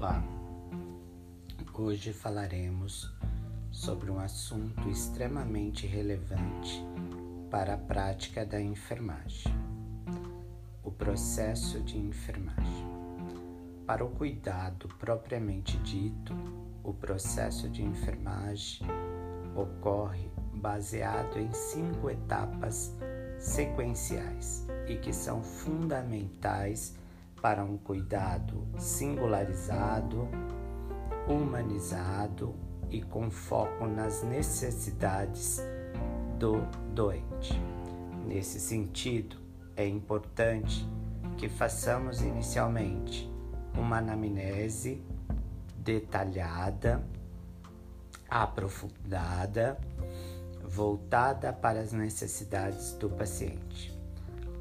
Olá, hoje falaremos sobre um assunto extremamente relevante para a prática da enfermagem: o processo de enfermagem. Para o cuidado propriamente dito, o processo de enfermagem ocorre baseado em cinco etapas sequenciais e que são fundamentais para um cuidado singularizado, humanizado e com foco nas necessidades do doente. Nesse sentido, é importante que façamos inicialmente uma anamnese detalhada, aprofundada, voltada para as necessidades do paciente.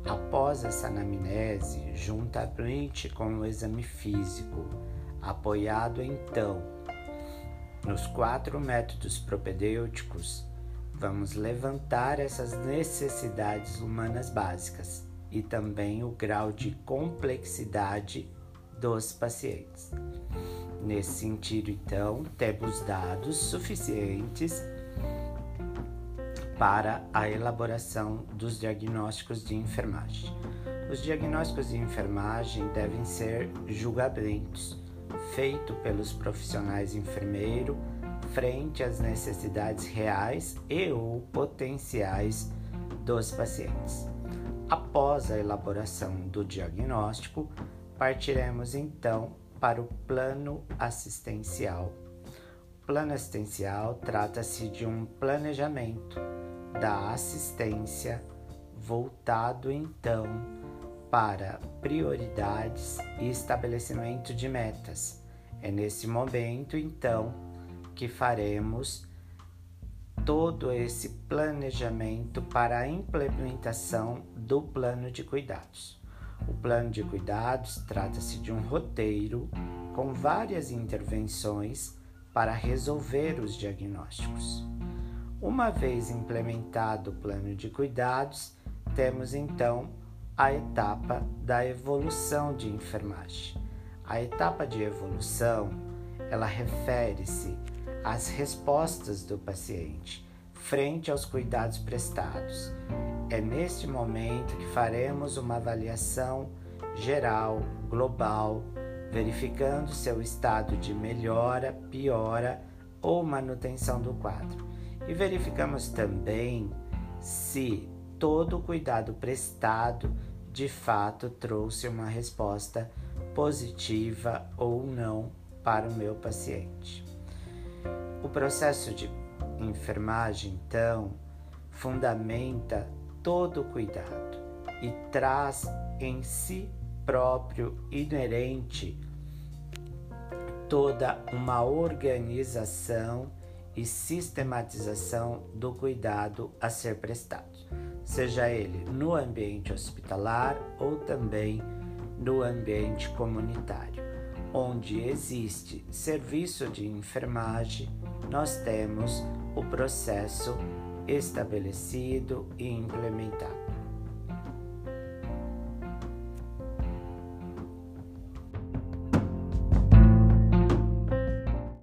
Após essa anamnese, juntamente com o exame físico, apoiado então nos quatro métodos propedêuticos, vamos levantar essas necessidades humanas básicas e também o grau de complexidade dos pacientes. Nesse sentido, então, temos dados suficientes para a elaboração dos diagnósticos de enfermagem. Os diagnósticos de enfermagem devem ser julgamentos feitos pelos profissionais enfermeiro frente às necessidades reais e ou potenciais dos pacientes. Após a elaboração do diagnóstico, partiremos então para o plano assistencial. O plano assistencial trata-se de um planejamento da assistência voltado então para prioridades e estabelecimento de metas. É nesse momento então que faremos todo esse planejamento para a implementação do plano de cuidados. O plano de cuidados trata-se de um roteiro com várias intervenções para resolver os diagnósticos. Uma vez implementado o plano de cuidados, temos então a etapa da evolução de enfermagem. A etapa de evolução, ela refere-se às respostas do paciente frente aos cuidados prestados. É neste momento que faremos uma avaliação geral, global, verificando seu estado de melhora, piora ou manutenção do quadro e verificamos também se todo o cuidado prestado de fato trouxe uma resposta positiva ou não para o meu paciente. O processo de enfermagem, então, fundamenta todo o cuidado e traz em si próprio inerente toda uma organização e sistematização do cuidado a ser prestado, seja ele no ambiente hospitalar ou também no ambiente comunitário. Onde existe serviço de enfermagem, nós temos o processo estabelecido e implementado.